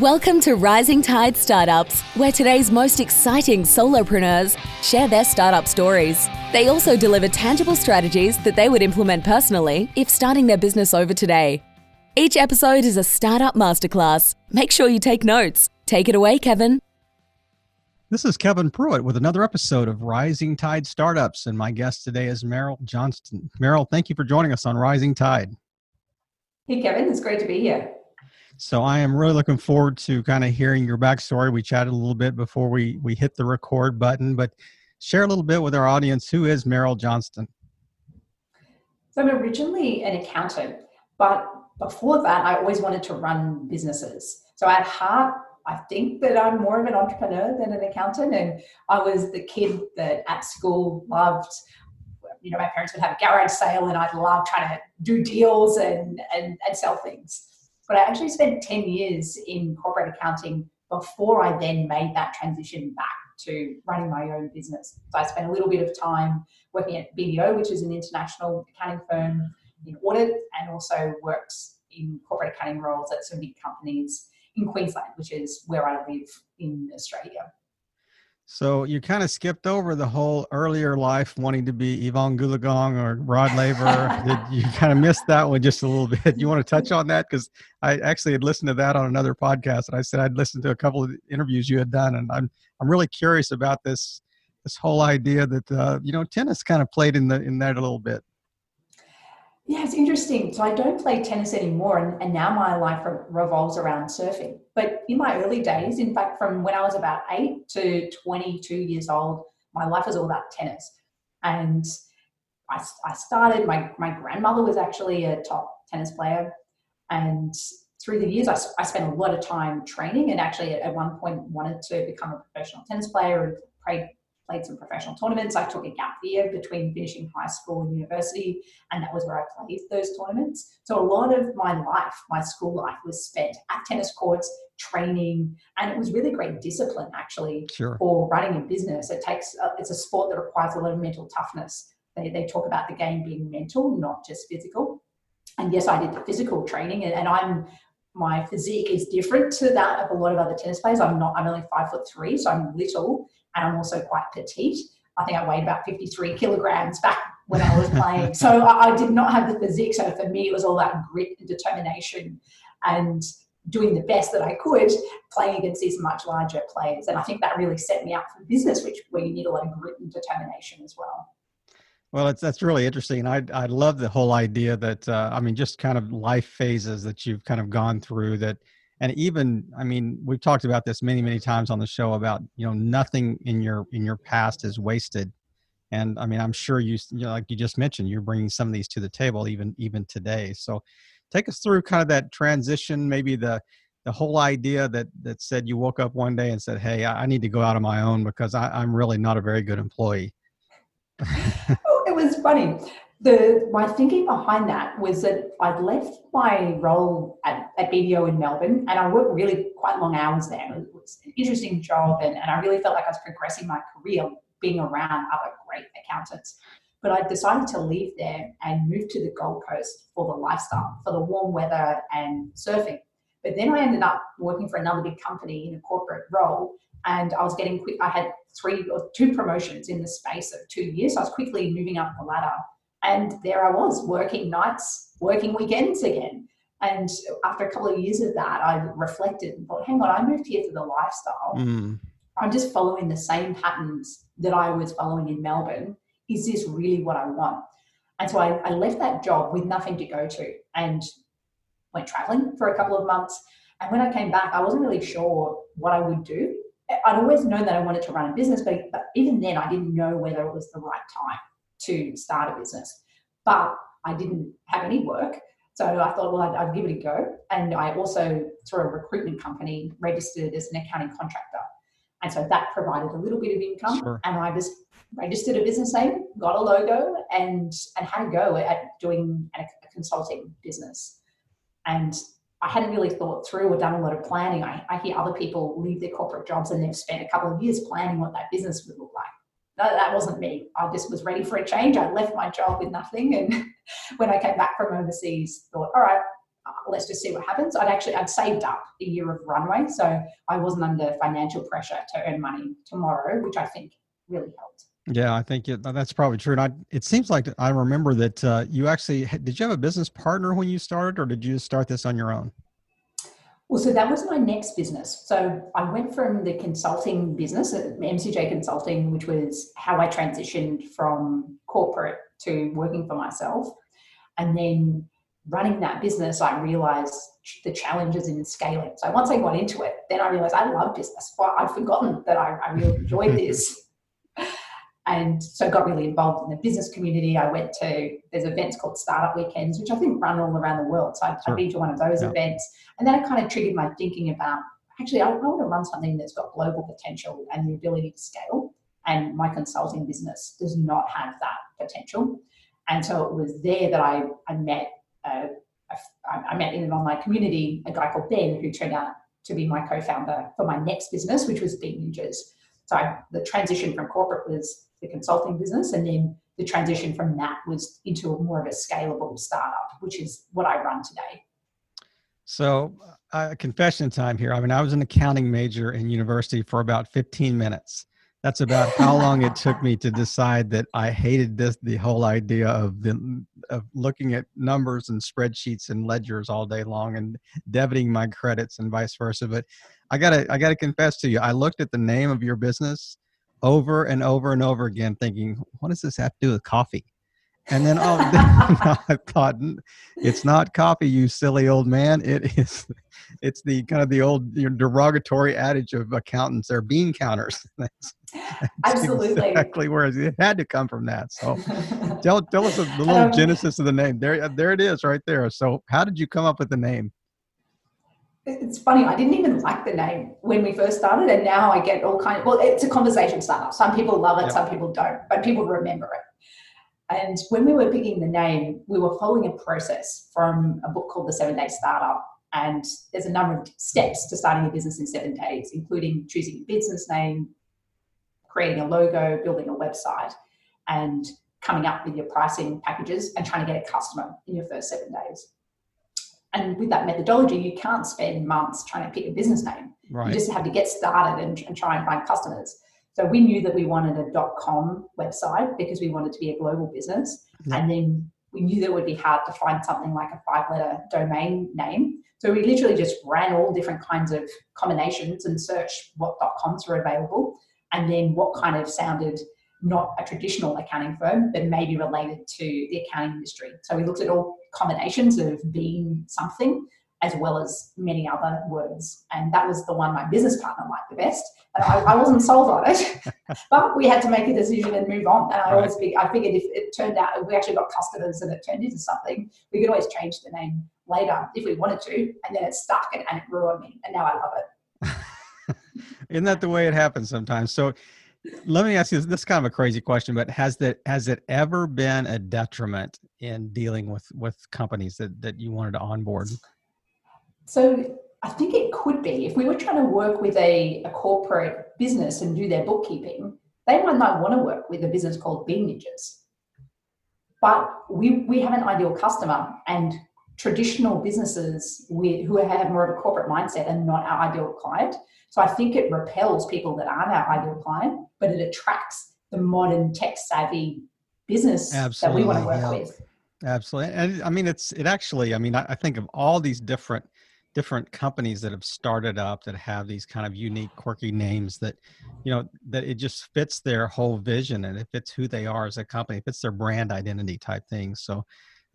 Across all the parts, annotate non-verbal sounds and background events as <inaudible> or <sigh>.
Welcome to Rising Tide Startups, where today's most exciting solopreneurs share their startup stories. They also deliver tangible strategies that they would implement personally if starting their business over today. Each episode is a startup masterclass. Make sure you take notes. Take it away, Kevin. This is Kevin Pruitt with another episode of Rising Tide Startups, and my guest today is Meryl Johnston. Meryl, thank you for joining us on Rising Tide. Hey, Kevin, it's great to be here. So I am really looking forward to kind of hearing your backstory. We chatted a little bit before we we hit the record button, but share a little bit with our audience. Who is Meryl Johnston? So I'm originally an accountant, but before that, I always wanted to run businesses. So at heart, I think that I'm more of an entrepreneur than an accountant, and I was the kid that at school loved. You know, my parents would have a garage sale, and I'd love trying to do deals and and, and sell things. But I actually spent 10 years in corporate accounting before I then made that transition back to running my own business. So I spent a little bit of time working at BDO, which is an international accounting firm in audit, and also worked in corporate accounting roles at some big companies in Queensland, which is where I live in Australia. So you kind of skipped over the whole earlier life wanting to be Evonne Goolagong or Rod Laver. <laughs> Did you kind of missed that one just a little bit? You want to touch on that? Because I actually had listened to that on another podcast, and I said I'd listened to a couple of interviews you had done, and I'm I'm really curious about this this whole idea that uh, you know tennis kind of played in the in that a little bit. Yeah, it's interesting. So I don't play tennis anymore, and, and now my life re- revolves around surfing. But in my early days, in fact, from when I was about eight to 22 years old, my life was all about tennis. And I, I started, my, my grandmother was actually a top tennis player. And through the years, I, I spent a lot of time training and actually at, at one point wanted to become a professional tennis player and played played some professional tournaments. I took a gap year between finishing high school and university, and that was where I played those tournaments. So a lot of my life, my school life, was spent at tennis courts, training, and it was really great discipline actually sure. for running a business. It takes uh, it's a sport that requires a lot of mental toughness. They, they talk about the game being mental, not just physical. And yes, I did the physical training, and, and I'm my physique is different to that of a lot of other tennis players. I'm not, I'm only five foot three, so I'm little and I'm also quite petite. I think I weighed about 53 kilograms back when I was playing. so I, I, did not have the physique. So for me, it was all that grit and determination and doing the best that I could playing against these much larger players. And I think that really set me up for business, which where you need a lot of grit and determination as well. Well, it's, that's really interesting. I I love the whole idea that uh, I mean, just kind of life phases that you've kind of gone through that and even i mean we've talked about this many many times on the show about you know nothing in your in your past is wasted. And i mean i'm sure you, you know, like you just mentioned you're bringing some of these to the table even even today. So take us through kind of that transition maybe the the whole idea that that said you woke up one day and said hey i, need to go out on my own because I, i'm really not a very good employee. <laughs> Oh, it was funny the my thinking behind that was that I'd left my role at, at BDO in Melbourne and I worked really quite long hours there. It was an interesting job and, and I really felt like I was progressing my career being around other great accountants. But I decided to leave there and move to the Gold Coast for the lifestyle, for the warm weather and surfing. But then I ended up working for another big company in a corporate role and I was getting quick I had three or two promotions in the space of two years. So I was quickly moving up the ladder and there I was working nights, working weekends again. And after a couple of years of that, I reflected and thought, hang on, I moved here for the lifestyle. Mm. I'm just following the same patterns that I was following in Melbourne. Is this really what I want? And so I, I left that job with nothing to go to and went traveling for a couple of months. And when I came back, I wasn't really sure what I would do. I'd always known that I wanted to run a business, but, but even then, I didn't know whether it was the right time to start a business. But I didn't have any work. So I thought, well, I'd, I'd give it a go. And I also, through a recruitment company, registered as an accounting contractor. And so that provided a little bit of income. Sure. And I just registered a business name, got a logo, and, and had a go at doing a, a consulting business. And I hadn't really thought through or done a lot of planning. I, I hear other people leave their corporate jobs and they've spent a couple of years planning what that business would look like no, that wasn't me. I just was ready for a change. I left my job with nothing. And <laughs> when I came back from overseas, thought, all right, let's just see what happens. I'd actually I'd saved up a year of runway, so I wasn't under financial pressure to earn money tomorrow, which I think really helped. Yeah, I think it, that's probably true. And I, it seems like I remember that uh, you actually did. You have a business partner when you started, or did you start this on your own? Well, so that was my next business. So I went from the consulting business, MCJ Consulting, which was how I transitioned from corporate to working for myself. And then running that business, I realized the challenges in scaling. So once I got into it, then I realized I love business. Well, I'd forgotten that I, I really enjoyed this and so got really involved in the business community. I went to there's events called Startup Weekends, which I think run all around the world. So I'd, sure. Been to one of those yeah. events, and then it kind of triggered my thinking about actually I, I want to run something that's got global potential and the ability to scale. And my consulting business does not have that potential. And so it was there that I, I met uh, I met in an online community a guy called Ben who turned out to be my co-founder for my next business, which was Bean Ninjas. So I, the transition from corporate was the consulting business, and then the transition from that was into a more of a scalable startup, which is what I run today. So, uh, confession time here. I mean, I was an accounting major in university for about 15 minutes. That's about how long it took me to decide that I hated this the whole idea of the of looking at numbers and spreadsheets and ledgers all day long and debiting my credits and vice versa. But I gotta I gotta confess to you, I looked at the name of your business over and over and over again, thinking, what does this have to do with coffee? And then oh, <laughs> I thought, it's not coffee, you silly old man. It is, it's the kind of the old derogatory adage of accountants. They're bean counters. <laughs> That's, that's Absolutely, exactly where it had to come from. That. So, <laughs> tell tell us the little um, genesis of the name. There, there it is, right there. So, how did you come up with the name? it's funny i didn't even like the name when we first started and now i get all kind of well it's a conversation starter some people love it yep. some people don't but people remember it and when we were picking the name we were following a process from a book called the seven day startup and there's a number of steps to starting a business in seven days including choosing a business name creating a logo building a website and coming up with your pricing packages and trying to get a customer in your first seven days and with that methodology, you can't spend months trying to pick a business name. Right. You just have to get started and, and try and find customers. So we knew that we wanted a dot .com website because we wanted to be a global business, yeah. and then we knew that it would be hard to find something like a five-letter domain name. So we literally just ran all different kinds of combinations and searched what .coms were available, and then what kind of sounded not a traditional accounting firm, but maybe related to the accounting industry. So we looked at all combinations of being something as well as many other words. And that was the one my business partner liked the best. I, I wasn't sold on it, <laughs> but we had to make a decision and move on. And I always figured, I figured if it turned out, if we actually got customers and it turned into something, we could always change the name later if we wanted to. And then it stuck and, and it grew on me. And now I love it. <laughs> Isn't that the way it happens sometimes? So let me ask you this is kind of a crazy question but has that has it ever been a detriment in dealing with with companies that that you wanted to onboard so i think it could be if we were trying to work with a, a corporate business and do their bookkeeping they might not want to work with a business called bean ninjas but we we have an ideal customer and traditional businesses with, who have more of a corporate mindset and not our ideal client so I think it repels people that aren't our ideal client, but it attracts the modern tech savvy business Absolutely, that we want to work yeah. with. Absolutely. And I mean, it's, it actually, I mean, I, I think of all these different, different companies that have started up that have these kind of unique quirky names that you know that it just fits their whole vision and it fits who they are as a company it fits their brand identity type thing so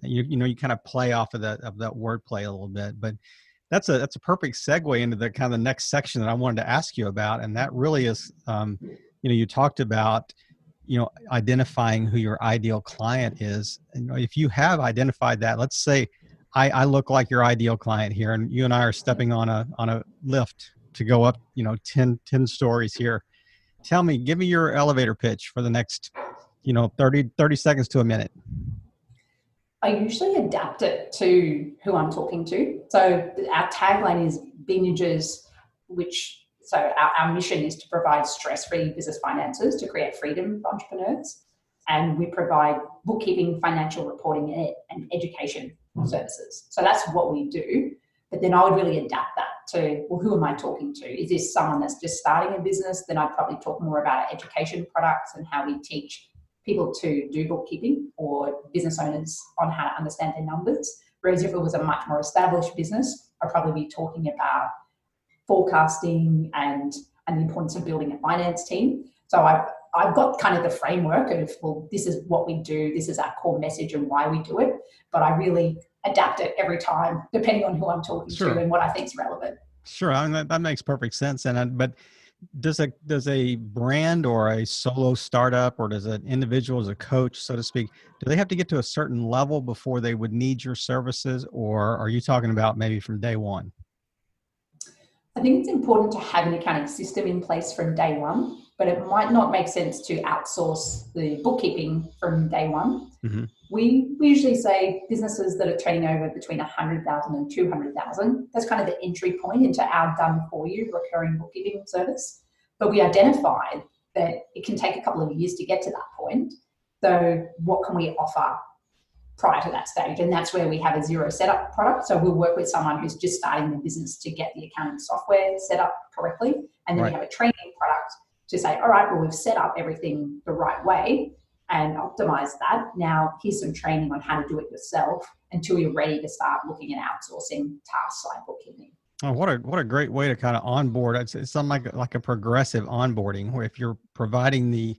you, you know you kind of play off of that of that wordplay a little bit but that's a that's a perfect segue into the kind of the next section that I wanted to ask you about, and that really is, um, you know, you talked about, you know, identifying who your ideal client is. And, if you have identified that, let's say I, I look like your ideal client here, and you and I are stepping on a on a lift to go up, you know, 10, 10 stories here. Tell me, give me your elevator pitch for the next, you know, 30, 30 seconds to a minute. I usually adapt it to who I'm talking to. So our tagline is Ninjas, which so our, our mission is to provide stress-free business finances to create freedom for entrepreneurs. And we provide bookkeeping, financial reporting, and education Mm. services. So that's what we do. But then I would really adapt that to, well, who am I talking to? Is this someone that's just starting a business? Then I'd probably talk more about education products and how we teach people to do bookkeeping or business owners on how to understand their numbers. Whereas if it was a much more established business, I'd probably be talking about forecasting and, and the importance of building a finance team. So I've, I've got kind of the framework of, well, this is what we do, this is our core message and why we do it. But I really adapt it every time, depending on who I'm talking sure. to and what I think is relevant. Sure, I mean, that, that makes perfect sense. And uh, but does a does a brand or a solo startup or does an individual as a coach, so to speak, do they have to get to a certain level before they would need your services, or are you talking about maybe from day one? I think it's important to have an accounting system in place from day one, but it might not make sense to outsource the bookkeeping from day one. Mm-hmm. We, we usually say businesses that are turning over between 100,000 and 200,000. That's kind of the entry point into our done for you recurring bookkeeping service. But we identified that it can take a couple of years to get to that point. So, what can we offer prior to that stage. And that's where we have a zero setup product. So we'll work with someone who's just starting the business to get the accounting software set up correctly. And then right. we have a training product to say, all right, well, we've set up everything the right way and optimize that. Now, here's some training on how to do it yourself until you're ready to start looking at outsourcing tasks like bookkeeping. Oh, what a what a great way to kind of onboard. It's, it's something like like a progressive onboarding, where if you're providing the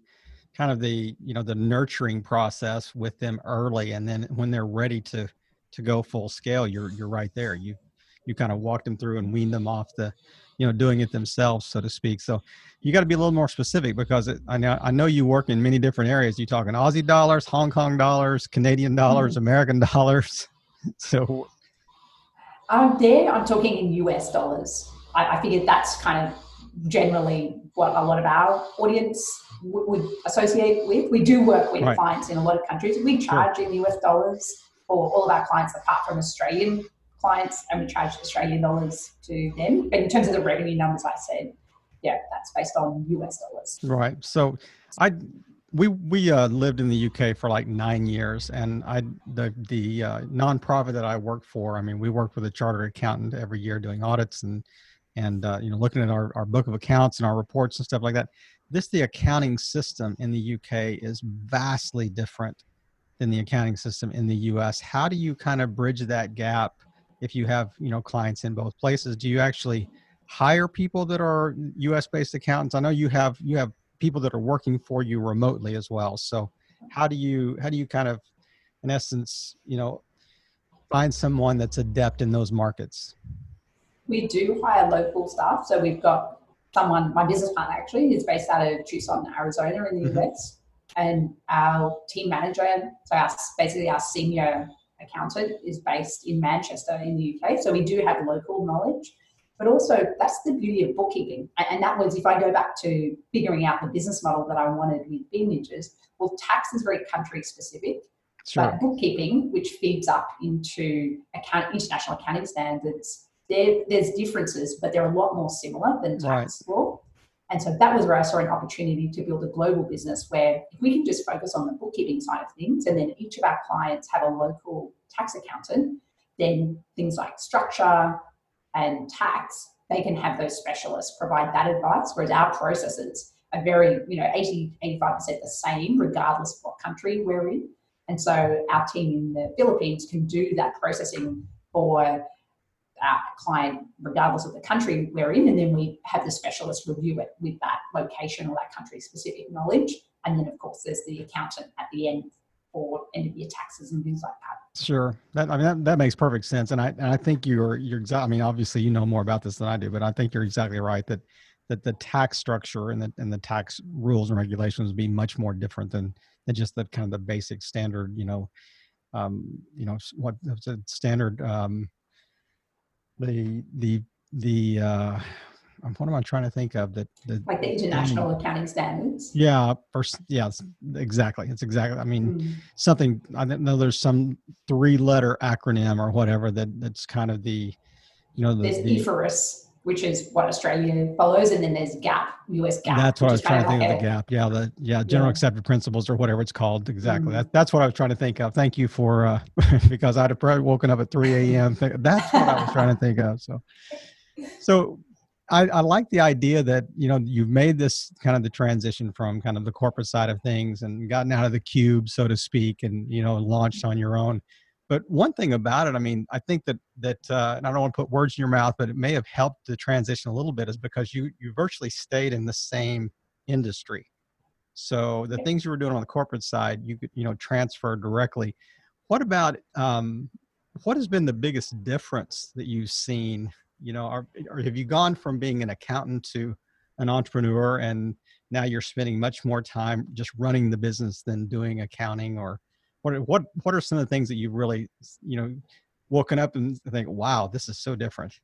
kind of the you know the nurturing process with them early and then when they're ready to to go full scale you're you're right there you you kind of walk them through and wean them off the you know doing it themselves so to speak so you got to be a little more specific because it, I know I know you work in many different areas you talking Aussie dollars Hong Kong dollars Canadian dollars mm-hmm. American <laughs> dollars so um, there I'm talking in US dollars I, I figured that's kind of generally what a lot of our audience would associate with. We do work with right. clients in a lot of countries. We charge sure. in US dollars for all of our clients apart from Australian clients, and we charge Australian dollars to them. But in terms of the revenue numbers, I said, yeah, that's based on US dollars. Right. So I we we uh, lived in the UK for like nine years, and I the the uh, nonprofit that I work for. I mean, we work with a chartered accountant every year doing audits and and uh, you know looking at our, our book of accounts and our reports and stuff like that this the accounting system in the UK is vastly different than the accounting system in the US. How do you kind of bridge that gap if you have, you know, clients in both places? Do you actually hire people that are US based accountants? I know you have you have people that are working for you remotely as well. So how do you how do you kind of in essence, you know, find someone that's adept in those markets? We do hire local staff. So we've got someone, my business partner actually, is based out of Tucson, Arizona in the mm-hmm. US. And our team manager, so our, basically our senior accountant, is based in Manchester in the UK. So we do have local knowledge. But also, that's the beauty of bookkeeping. And that was if I go back to figuring out the business model that I wanted with Images, well, tax is very country specific. Sure. But bookkeeping, which feeds up into account, international accounting standards, there, there's differences, but they're a lot more similar than tax right. law. And so that was where I saw an opportunity to build a global business where if we can just focus on the bookkeeping side of things, and then each of our clients have a local tax accountant, then things like structure and tax, they can have those specialists provide that advice, whereas our processes are very, you know, 80, 85% the same, regardless of what country we're in. And so our team in the Philippines can do that processing for our client, regardless of the country we're in, and then we have the specialist review it with that location or that country specific knowledge. And then, of course, there's the accountant at the end for end of year taxes and things like that. Sure, that I mean that, that makes perfect sense, and I and I think you're you're exactly. I mean, obviously you know more about this than I do, but I think you're exactly right that that the tax structure and the and the tax rules and regulations be much more different than than just the kind of the basic standard. You know, um, you know what the standard um, the the the uh what am I trying to think of? That the like the international um, accounting standards. Yeah, first, yes, exactly. It's exactly. I mean, mm. something. I know there's some three-letter acronym or whatever that that's kind of the, you know, the, there's the IFRS. Which is what Australia follows, and then there's GAAP, US GAAP. That's what I was trying to think like of the GAAP. Yeah, the yeah general yeah. accepted principles or whatever it's called. Exactly. Mm-hmm. That, that's what I was trying to think of. Thank you for uh, <laughs> because I'd have probably woken up at 3 a.m. That's what I was trying to think of. So, so I, I, like the idea that you know you've made this kind of the transition from kind of the corporate side of things and gotten out of the cube, so to speak, and you know launched on your own. But one thing about it, I mean, I think that that uh, and I don't want to put words in your mouth, but it may have helped the transition a little bit, is because you you virtually stayed in the same industry. So the things you were doing on the corporate side, you could you know transfer directly. What about um, what has been the biggest difference that you've seen? You know, or, or have you gone from being an accountant to an entrepreneur, and now you're spending much more time just running the business than doing accounting or what what what are some of the things that you've really you know woken up and think wow this is so different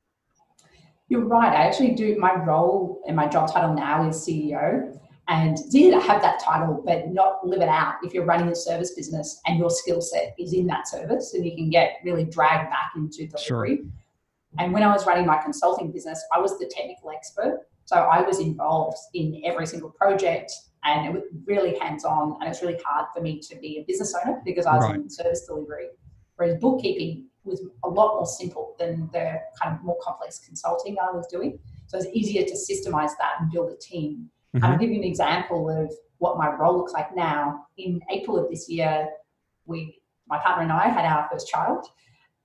you're right i actually do my role and my job title now is ceo and did have that title but not live it out. If you're running a service business and your skill set is in that service and you can get really dragged back into delivery. Sure. and when i was running my consulting business i was the technical expert so i was involved in every single project and it was really hands-on and it's really hard for me to be a business owner because I was right. in service delivery. Whereas bookkeeping was a lot more simple than the kind of more complex consulting I was doing. So it's easier to systemize that and build a team. Mm-hmm. I'll give you an example of what my role looks like now. In April of this year, we my partner and I had our first child,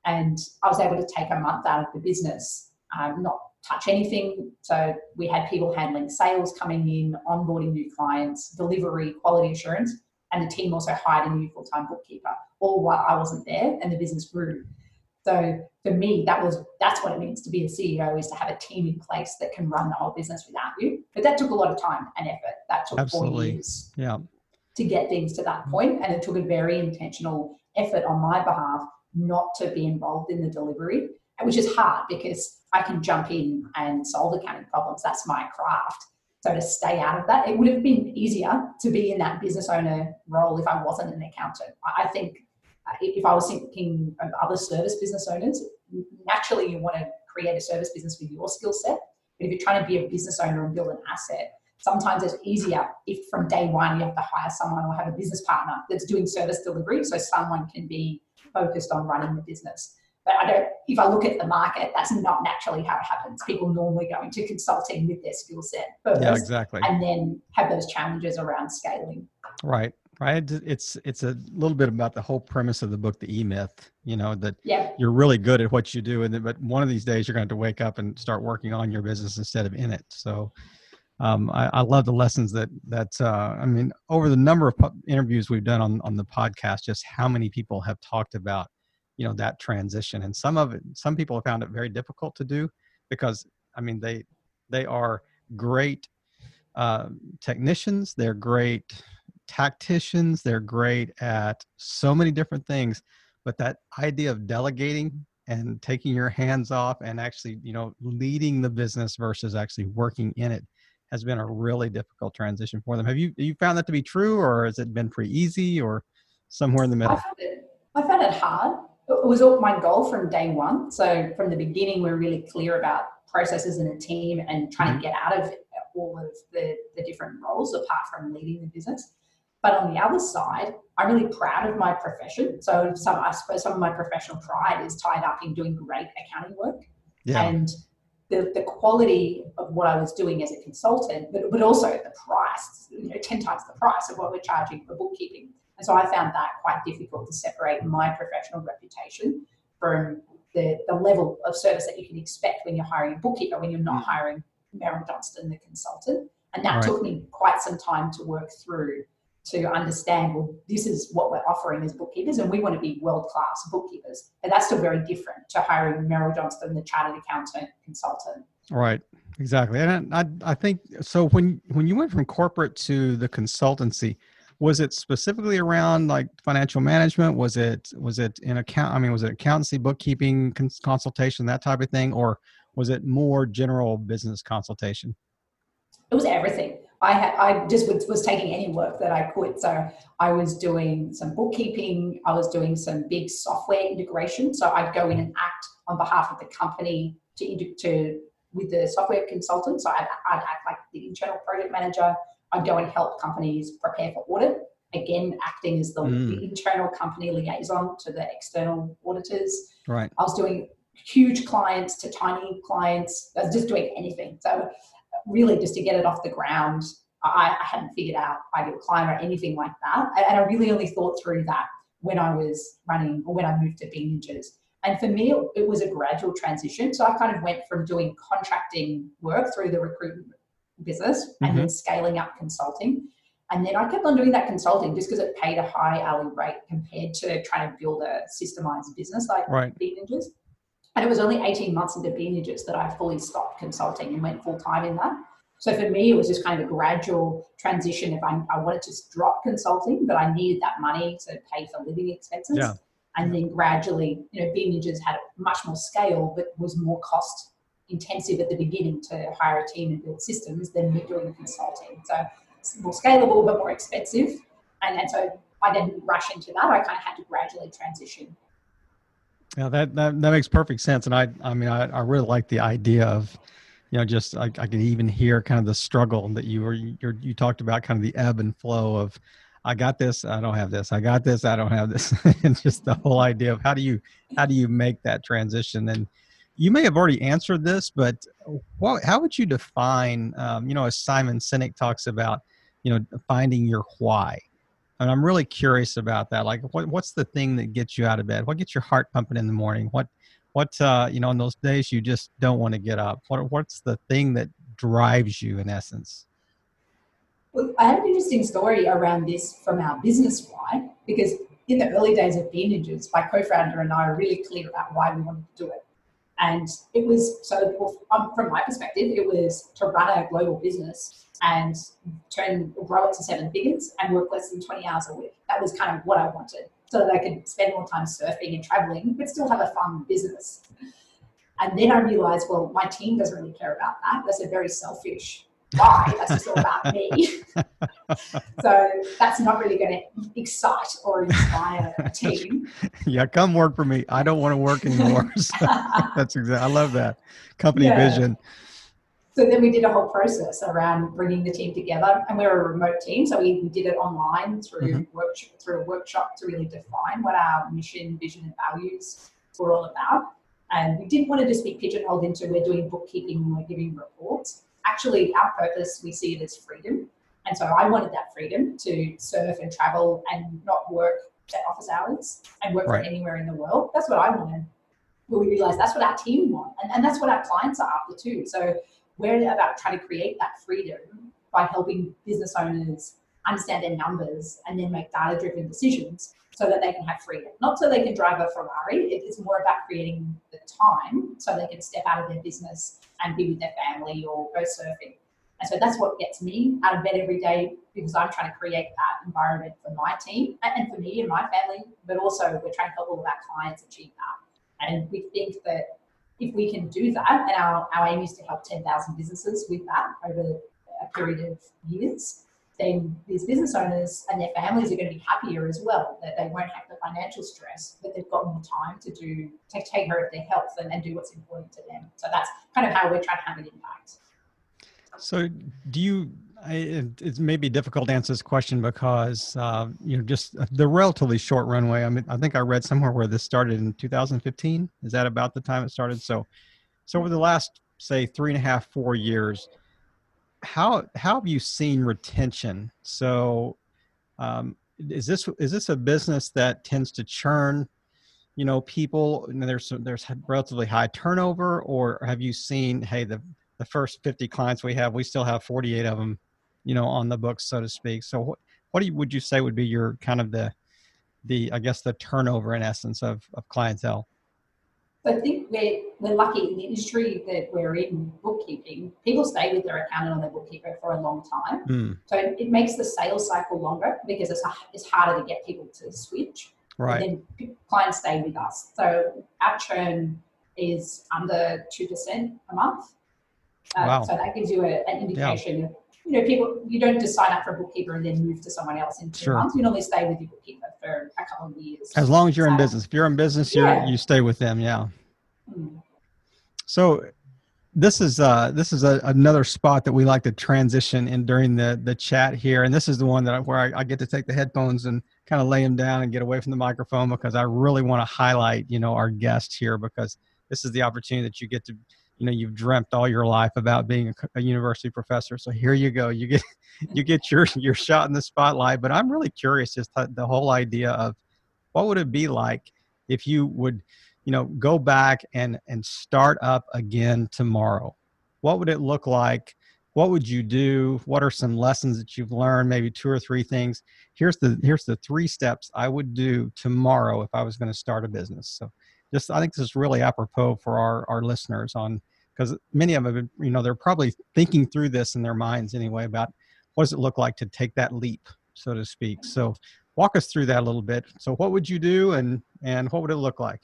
and I was able to take a month out of the business, um, not touch anything. So we had people handling sales coming in, onboarding new clients, delivery, quality assurance, and the team also hired a new full-time bookkeeper, all while I wasn't there and the business grew. So for me, that was that's what it means to be a CEO is to have a team in place that can run the whole business without you. But that took a lot of time and effort. That took Absolutely. four years yeah. to get things to that point. And it took a very intentional effort on my behalf not to be involved in the delivery which is hard because I can jump in and solve accounting problems. That's my craft. So to stay out of that, it would have been easier to be in that business owner role if I wasn't an accountant. I think uh, if I was thinking of other service business owners, naturally you want to create a service business with your skill set. But if you're trying to be a business owner and build an asset, sometimes it's easier if from day one you have to hire someone or have a business partner that's doing service delivery so someone can be focused on running the business. But I don't, if I look at the market, that's not naturally how it happens. People normally go into consulting with their skill set first. Yeah, exactly. And then have those challenges around scaling. Right. Right. It's it's a little bit about the whole premise of the book, the E Myth. You know that yeah. you're really good at what you do, and but one of these days you're going to have to wake up and start working on your business instead of in it. So, um, I, I, love the lessons that that uh, I mean over the number of interviews we've done on on the podcast, just how many people have talked about you know that transition and some of it some people have found it very difficult to do because i mean they they are great uh, technicians they're great tacticians they're great at so many different things but that idea of delegating and taking your hands off and actually you know leading the business versus actually working in it has been a really difficult transition for them. Have you you found that to be true or has it been pretty easy or somewhere in the middle? I found it, I found it hard it was all my goal from day one. So from the beginning, we're really clear about processes in a team and trying mm-hmm. to get out of all of the, the different roles apart from leading the business. But on the other side, I'm really proud of my profession. So some, I suppose some of my professional pride is tied up in doing great accounting work. Yeah. And the, the quality of what I was doing as a consultant, but, but also the price, you know, 10 times the price of what we're charging for bookkeeping and so I found that quite difficult to separate my professional reputation from the, the level of service that you can expect when you're hiring a bookkeeper, when you're not mm. hiring Meryl Johnston, the consultant. And that right. took me quite some time to work through to understand, well, this is what we're offering as bookkeepers, and we want to be world class bookkeepers. And that's still very different to hiring Meryl Johnston, the chartered accountant consultant. Right. Exactly. And I, I think so when when you went from corporate to the consultancy, was it specifically around like financial management? Was it was it in account i mean was it accountancy bookkeeping cons- consultation that type of thing? Or was it more general business consultation? It was everything. I had i just was, was taking any work that i could. So i was doing some bookkeeping. I was doing some big software integration. So i'd go in and act on behalf of the company to to with the software consultant. So I'd, I'd act like the internal project manager. I'd go and help companies prepare for audit. Again, acting as the, Mm. the internal company liaison to the external auditors. Right. I was doing huge clients to tiny clients. I was just doing anything. So really just to get it off the ground, I, I hadn't figured out ideal client or anything like that. And I really only thought through that when I was running or when I moved to Bean Ninjas. And for me, it was a gradual transition. So I kind of went from doing contracting work through the recruitment business and then scaling up consulting. And then I kept on doing that consulting just because it paid a high hourly rate compared to trying to build a systemized business like Right. Bean Ninjas. And it was only 18 months into Bean Ninjas that I fully stopped consulting and went full time in that. So for me, it was just kind of a gradual transition. If I, I wanted to drop consulting, but I needed that money to pay for living expenses. Yeah. And then gradually, you know, Bean Ninjas had much more scale, but was more cost intensive at the beginning to hire a team and build systems than me doing consulting. So it's more scalable, but more expensive. And, and so I didn't rush into that. I kind of had to gradually transition. Yeah, that, that that makes perfect sense, and I I mean I, I really like the idea of, you know, just I, I can even hear kind of the struggle that you were you you talked about, kind of the ebb and flow of, I got this, I don't have this, I got this, I don't have this, <laughs> and just the whole idea of how do you how do you make that transition? And you may have already answered this, but what how would you define, um, you know, as Simon Sinek talks about, you know, finding your why? And I'm really curious about that. Like, what, what's the thing that gets you out of bed? What gets your heart pumping in the morning? What, what, uh, you know, in those days you just don't want to get up? What, what's the thing that drives you in essence? Well, I have an interesting story around this from our business why, because in the early days of Bean Ninjas, my co-founder and I are really clear about why we wanted to do it. And it was so from my perspective, it was to run a global business and turn grow it to seven figures and work less than 20 hours a week. That was kind of what I wanted. So that I could spend more time surfing and traveling, but still have a fun business. And then I realized, well, my team doesn't really care about that. That's a very selfish why. That's just all about me. <laughs> so that's not really going to excite or inspire a <laughs> team. yeah, come work for me. I don't want to work anymore. <laughs> So that's exactly. I love that company Yeah. vision. So then we did a whole process around bringing the team together, and we're a remote team, so we, did it online through Mhm. work, through a workshop to really define what our mission, vision, and values were all about. And we didn't want to just be pigeonholed into we're doing bookkeeping and we're giving reports. Actually, our purpose we see it as freedom, and so I wanted that freedom to surf and travel and not work at office hours and work Right. from anywhere in the world. That's what I wanted. But we realized that's what our team want, and, and that's what our clients are after too. So we're about trying to create that freedom by helping business owners understand their numbers and then make data driven decisions so that they can have freedom. Not so they can drive a Ferrari, it's more about creating the time so they can step out of their business and be with their family or go surfing. And so that's what gets me out of bed every day because I'm trying to create that environment for my team and and for me and my family, but also we're trying to help all of our clients achieve that. And we think that if we can do that, and our, our aim is to help 10,000 businesses with that over a period of years, then these business owners and their families are going to be happier as well, that they won't have the financial stress, but they've got more time to do, to take care of their health and, and do what's important to them. So that's kind of how we're trying to have an impact. So, do you? I, it, may be difficult to answer this question because uh, you know just the relatively short runway. I mean, I think I read somewhere where this started in 2015. Is that about the time it started? So, so over the last say three and a half, four years, how how have you seen retention? So, um, is this is this a business that tends to churn? You know, people. There's there's relatively high turnover, or have you seen? Hey, the the first 50 clients we have, we still have 48 of them, you know, on the books, so to speak. So what, what you, would you say would be your kind of the, the, I guess the turnover in essence of, of clientele? So I think we're, we're lucky in the industry that we're in bookkeeping. People stay with their accountant or their bookkeeper for a long time. Hmm, So it, it makes the sales cycle longer because it's, it's harder to get people to switch. right. And then clients stay with us. So our churn is under 2% a month. Uh, Wow. So that gives you a, an indication of, you know, people, you don't just sign up for a bookkeeper and then move to someone else in two Sure. months. You normally stay with your bookkeeper for a couple. As long as you're in business, if you're in business, you're, Yeah. you stay with them. Yeah. Mm. So this is uh, this is a, another spot that we like to transition in during the the chat here, and this is the one that I, where I, I get to take the headphones and kind of lay them down and get away from the microphone because I really want to highlight you know our guest here because this is the opportunity that you get to you know you've dreamt all your life about being a, a university professor. So here you go, you get <laughs> you get your your shot in the spotlight. But I'm really curious just the whole idea of what would it be like if you would you know go back and and start up again tomorrow what would it look like what would you do what are some lessons that you've learned maybe two or three things here's the here's the three steps i would do tomorrow if i was going to start a business so just i think this is really apropos for our our listeners on because many of them you know they're probably thinking through this in their minds anyway about what does it look like to take that leap so to speak so walk us through that a little bit so what would you do and and what would it look like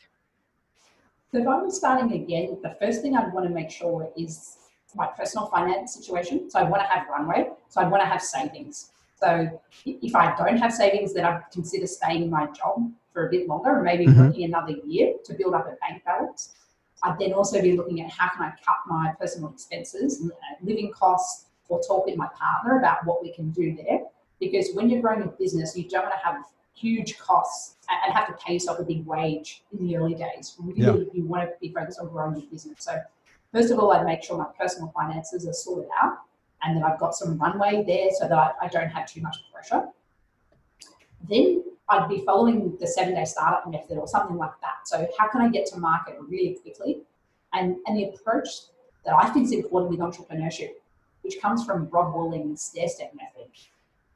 so if I was starting again, the first thing I'd want to make sure is my personal finance situation. So I want to have runway. So I want to have savings. So if I don't have savings, then I'd consider staying in my job for a bit longer, and maybe mm-hmm. working another year to build up a bank balance. I'd then also be looking at how can I cut my personal expenses, uh, living costs, or talk with my partner about what we can do there. Because when you're growing a business, you don't want to have huge costs and have to pay yourself a big wage in the early days. Really, yeah. you want to be focused on growing your business. So, first of all, I'd make sure my personal finances are sorted out and then I've got some runway there so that I don't have too much pressure. Then I'd be following the seven day startup method or something like that. So, how can I get to market really quickly? And, and the approach that I think is important with entrepreneurship, which comes from Rob Walling's stair step method,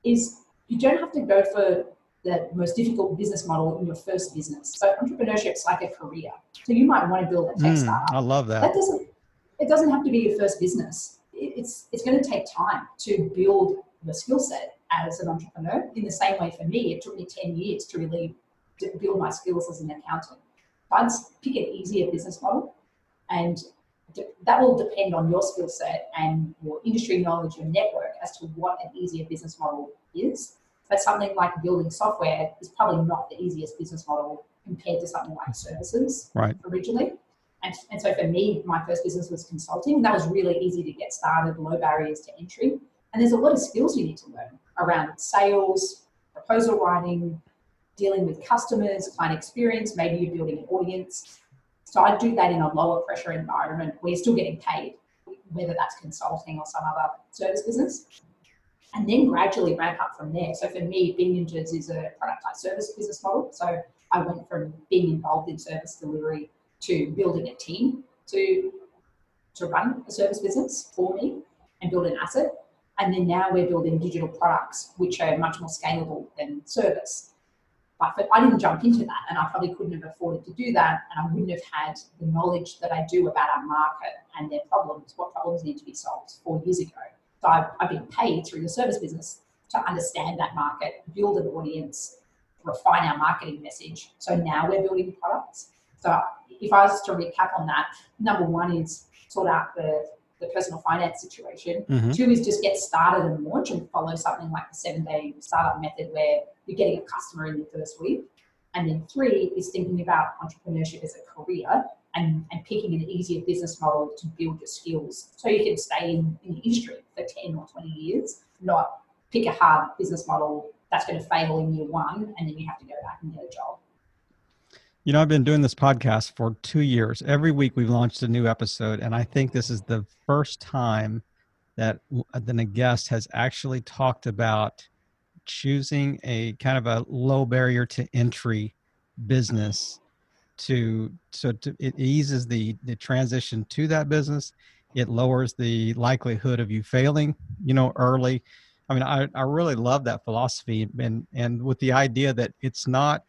is you don't have to go for the most difficult business model in your first business. So entrepreneurship is like a career. So you might want to build a tech mm, startup. I love that. That doesn't it doesn't have to be your first business. It's it's going to take time to build the skill set as an entrepreneur. In the same way, for me, it took me ten years to really build my skills as an accountant. I'd pick an easier business model, and that will depend on your skill set and your industry knowledge, your network as to what an easier business model is. But something like building software is probably not the easiest business model compared to something like services right. originally. And, and so for me, my first business was consulting. That was really easy to get started, low barriers to entry. And there's a lot of skills you need to learn around sales, proposal writing, dealing with customers, client experience. Maybe you're building an audience. So I do that in a lower pressure environment where you're still getting paid, whether that's consulting or some other service business and then gradually ramp up from there. So for me, Bean Ninjas is a product type service business model. So I went from being involved in service delivery to building a team to to run a service business for me and build an asset. And then now we're building digital products which are much more scalable than service. But I didn't jump into that and I probably couldn't have afforded to do that and I wouldn't have had the knowledge that I do about our market and their problems, what problems need to be solved four years ago. So I've, I've been paid through the service business to understand that market, build an audience, refine our marketing message. So now we're building products. So if I was to recap on that, number one is sort out the, the personal finance situation. Mm-hmm. Two is just get started and launch and follow something like the seven day startup method where you're getting a customer in the first week. And then three is thinking about entrepreneurship as a career and, and picking an easier business model to build your skills so you can stay in, in the industry for 10 or 20 years, not pick a hard business model that's going to fail in year one and then you have to go back and get a job. You know, I've been doing this podcast for two years. Every week we've launched a new episode, and I think this is the first time that then a guest has actually talked about choosing a kind of a low barrier to entry business to so to, it eases the the transition to that business it lowers the likelihood of you failing you know early i mean i, I really love that philosophy and and with the idea that it's not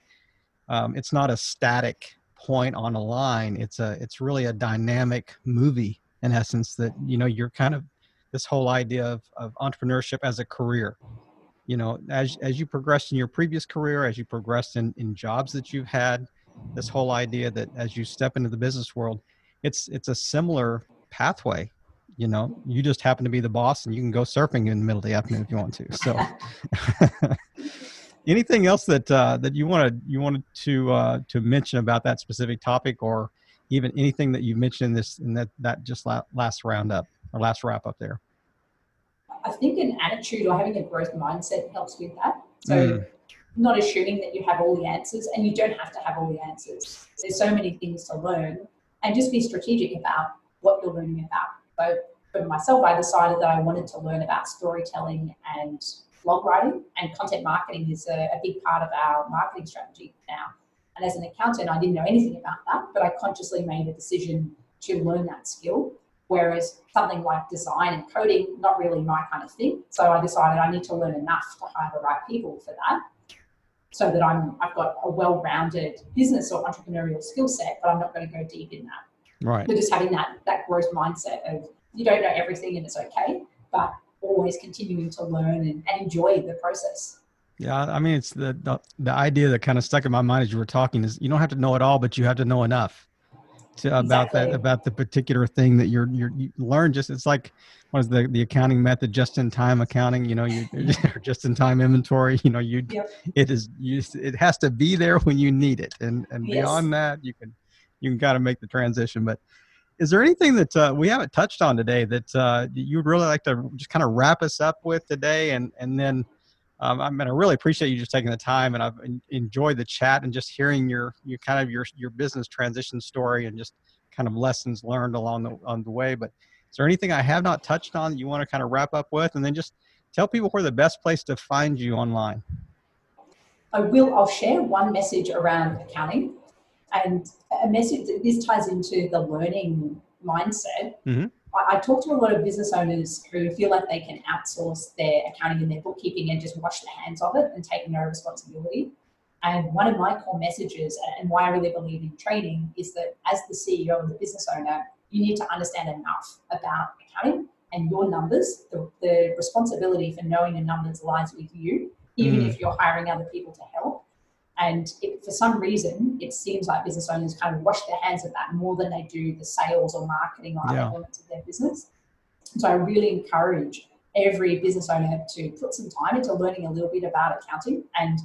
um, it's not a static point on a line. It's a it's really a dynamic movie in essence that you know you're kind of this whole idea of, of entrepreneurship as a career. You know as as you progressed in your previous career as you progressed in in jobs that you've had this whole idea that as you step into the business world it's it's a similar pathway. You know you just happen to be the boss and you can go surfing in the middle of the afternoon if you want to so <laughs> anything else that uh, that you wanted you wanted to uh, to mention about that specific topic or even anything that you mentioned in this in that that just last roundup or last wrap up there? I think an attitude or having a growth mindset helps with that. So mm. not assuming that you have all the answers and you don't have to have all the answers. There's so many things to learn and just be strategic about what you're learning about. So for myself, I decided that I wanted to learn about storytelling and blog writing and content marketing is a, a big part of our marketing strategy now. And as an accountant, I didn't know anything about that, but I consciously made a decision to learn that skill. Whereas something like design and coding, not really my kind of thing. So I decided I need to learn enough to hire the right people for that so that I'm I've got a well-rounded business or entrepreneurial skill set, but I'm not going to go deep in that. Right. But just having that that growth mindset of you don't know everything and it's okay, but always continuing to learn and, and enjoy the process. Yeah, I mean, it's the, the, the idea that kind of stuck in my mind as you were talking is you don't have to know it all, but you have to know enough to about exactly. that about the particular thing that you're you're you learn. Just it's like what is the the accounting method? Just in time accounting. You know, you <laughs> just in time inventory. You know, you yep. it is you it has to be there when you need it, and and yes. beyond that, you can you can kind of make the transition, but is there anything that uh, we haven't touched on today that uh, you'd really like to just kind of wrap us up with today? And and then um, I mean, I really appreciate you just taking the time, and I've enjoyed the chat and just hearing your your kind of your your business transition story and just kind of lessons learned along the on the way. But is there anything I have not touched on that you want to kind of wrap up with, and then just tell people where the best place to find you online? I will. I'll share one message around accounting and a message that this ties into the learning mindset. Mm-hmm. I, I, talk to a lot of business owners who feel like they can outsource their accounting and their bookkeeping and just wash their hands of it and take no responsibility. And one of my core messages and why I really believe in training is that as the CEO and the business owner, you need to understand enough about accounting and your numbers. The, the responsibility for knowing your numbers lies with you, even mm. if you're hiring other people to help. And it, for some reason, it seems like business owners kind of wash their hands of that more than they do the sales or marketing or yeah. other elements of their business. So I really encourage every business owner to put some time into learning a little bit about accounting and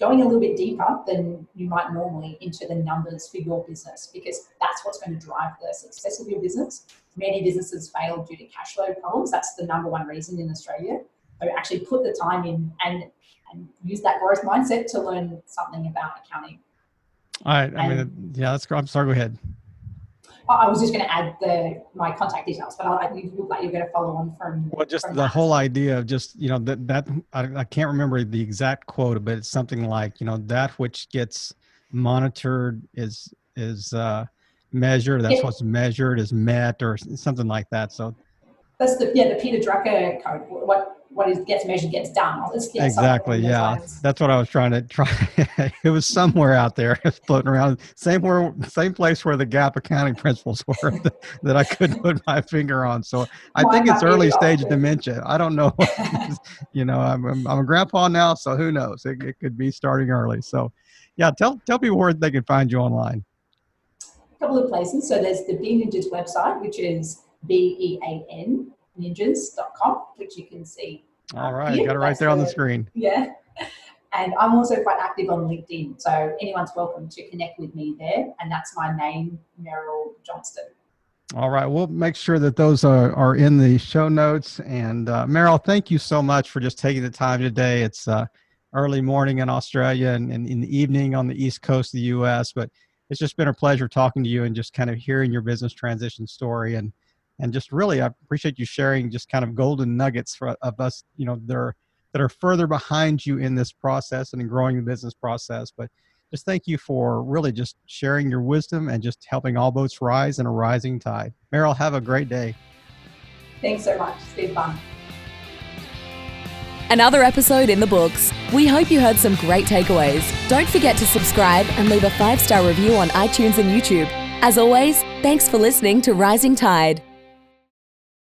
going a little bit deeper than you might normally into the numbers for your business because that's what's going to drive the success of your business. Many businesses fail due to cash flow problems. That's the number one reason in Australia. So actually put the time in and and use that growth mindset to learn something about accounting. All right. I and, mean, yeah, let's go. I'm sorry. Go ahead. I was just going to add the my contact details, but I, you look like you're going to follow on from. Well, just from the that. whole idea of just you know that that I, I can't remember the exact quote, but it's something like you know that which gets monitored is is uh, measured. That's yeah. what's measured is met, or something like that. So. That's the yeah the Peter Drucker code. What what is gets measured gets done. exactly. Yeah, that's what I was trying to try. <laughs> it was somewhere out there, <laughs> floating around. Same where, same place where the GAAP accounting principles <laughs> were that, that I couldn't put my finger on. So I think it's early stage dementia. I don't know. you know, I'm, I'm, I'm a grandpa now, so who knows? It, it could be starting early. So, yeah, tell tell people where they can find you online. A couple of places. So there's the Bean Ninjas website, which is B E A N ninjas.com, which you can see. All right, got it right there on the screen. Yeah. <laughs> And I'm also quite active on LinkedIn. So anyone's welcome to connect with me there. And that's my name, Meryl Johnston. All right. We'll make sure that those are, are in the show notes. And uh, Meryl, thank you so much for just taking the time today. It's uh, early morning in Australia and, and in the evening on the East Coast of the U.S. But it's just been a pleasure talking to you and just kind of hearing your business transition story and and just really I appreciate you sharing just kind of golden nuggets for, of us, you know, that are that are further behind you in this process and in growing the business process. But just thank you for really just sharing your wisdom and just helping all boats rise in a rising tide. Meryl, have a great day. Thanks so much. It's fun. Another episode in the books. We hope you heard some great takeaways. Don't forget to subscribe and leave a five star review on iTunes and YouTube. As always, thanks for listening to Rising Tide.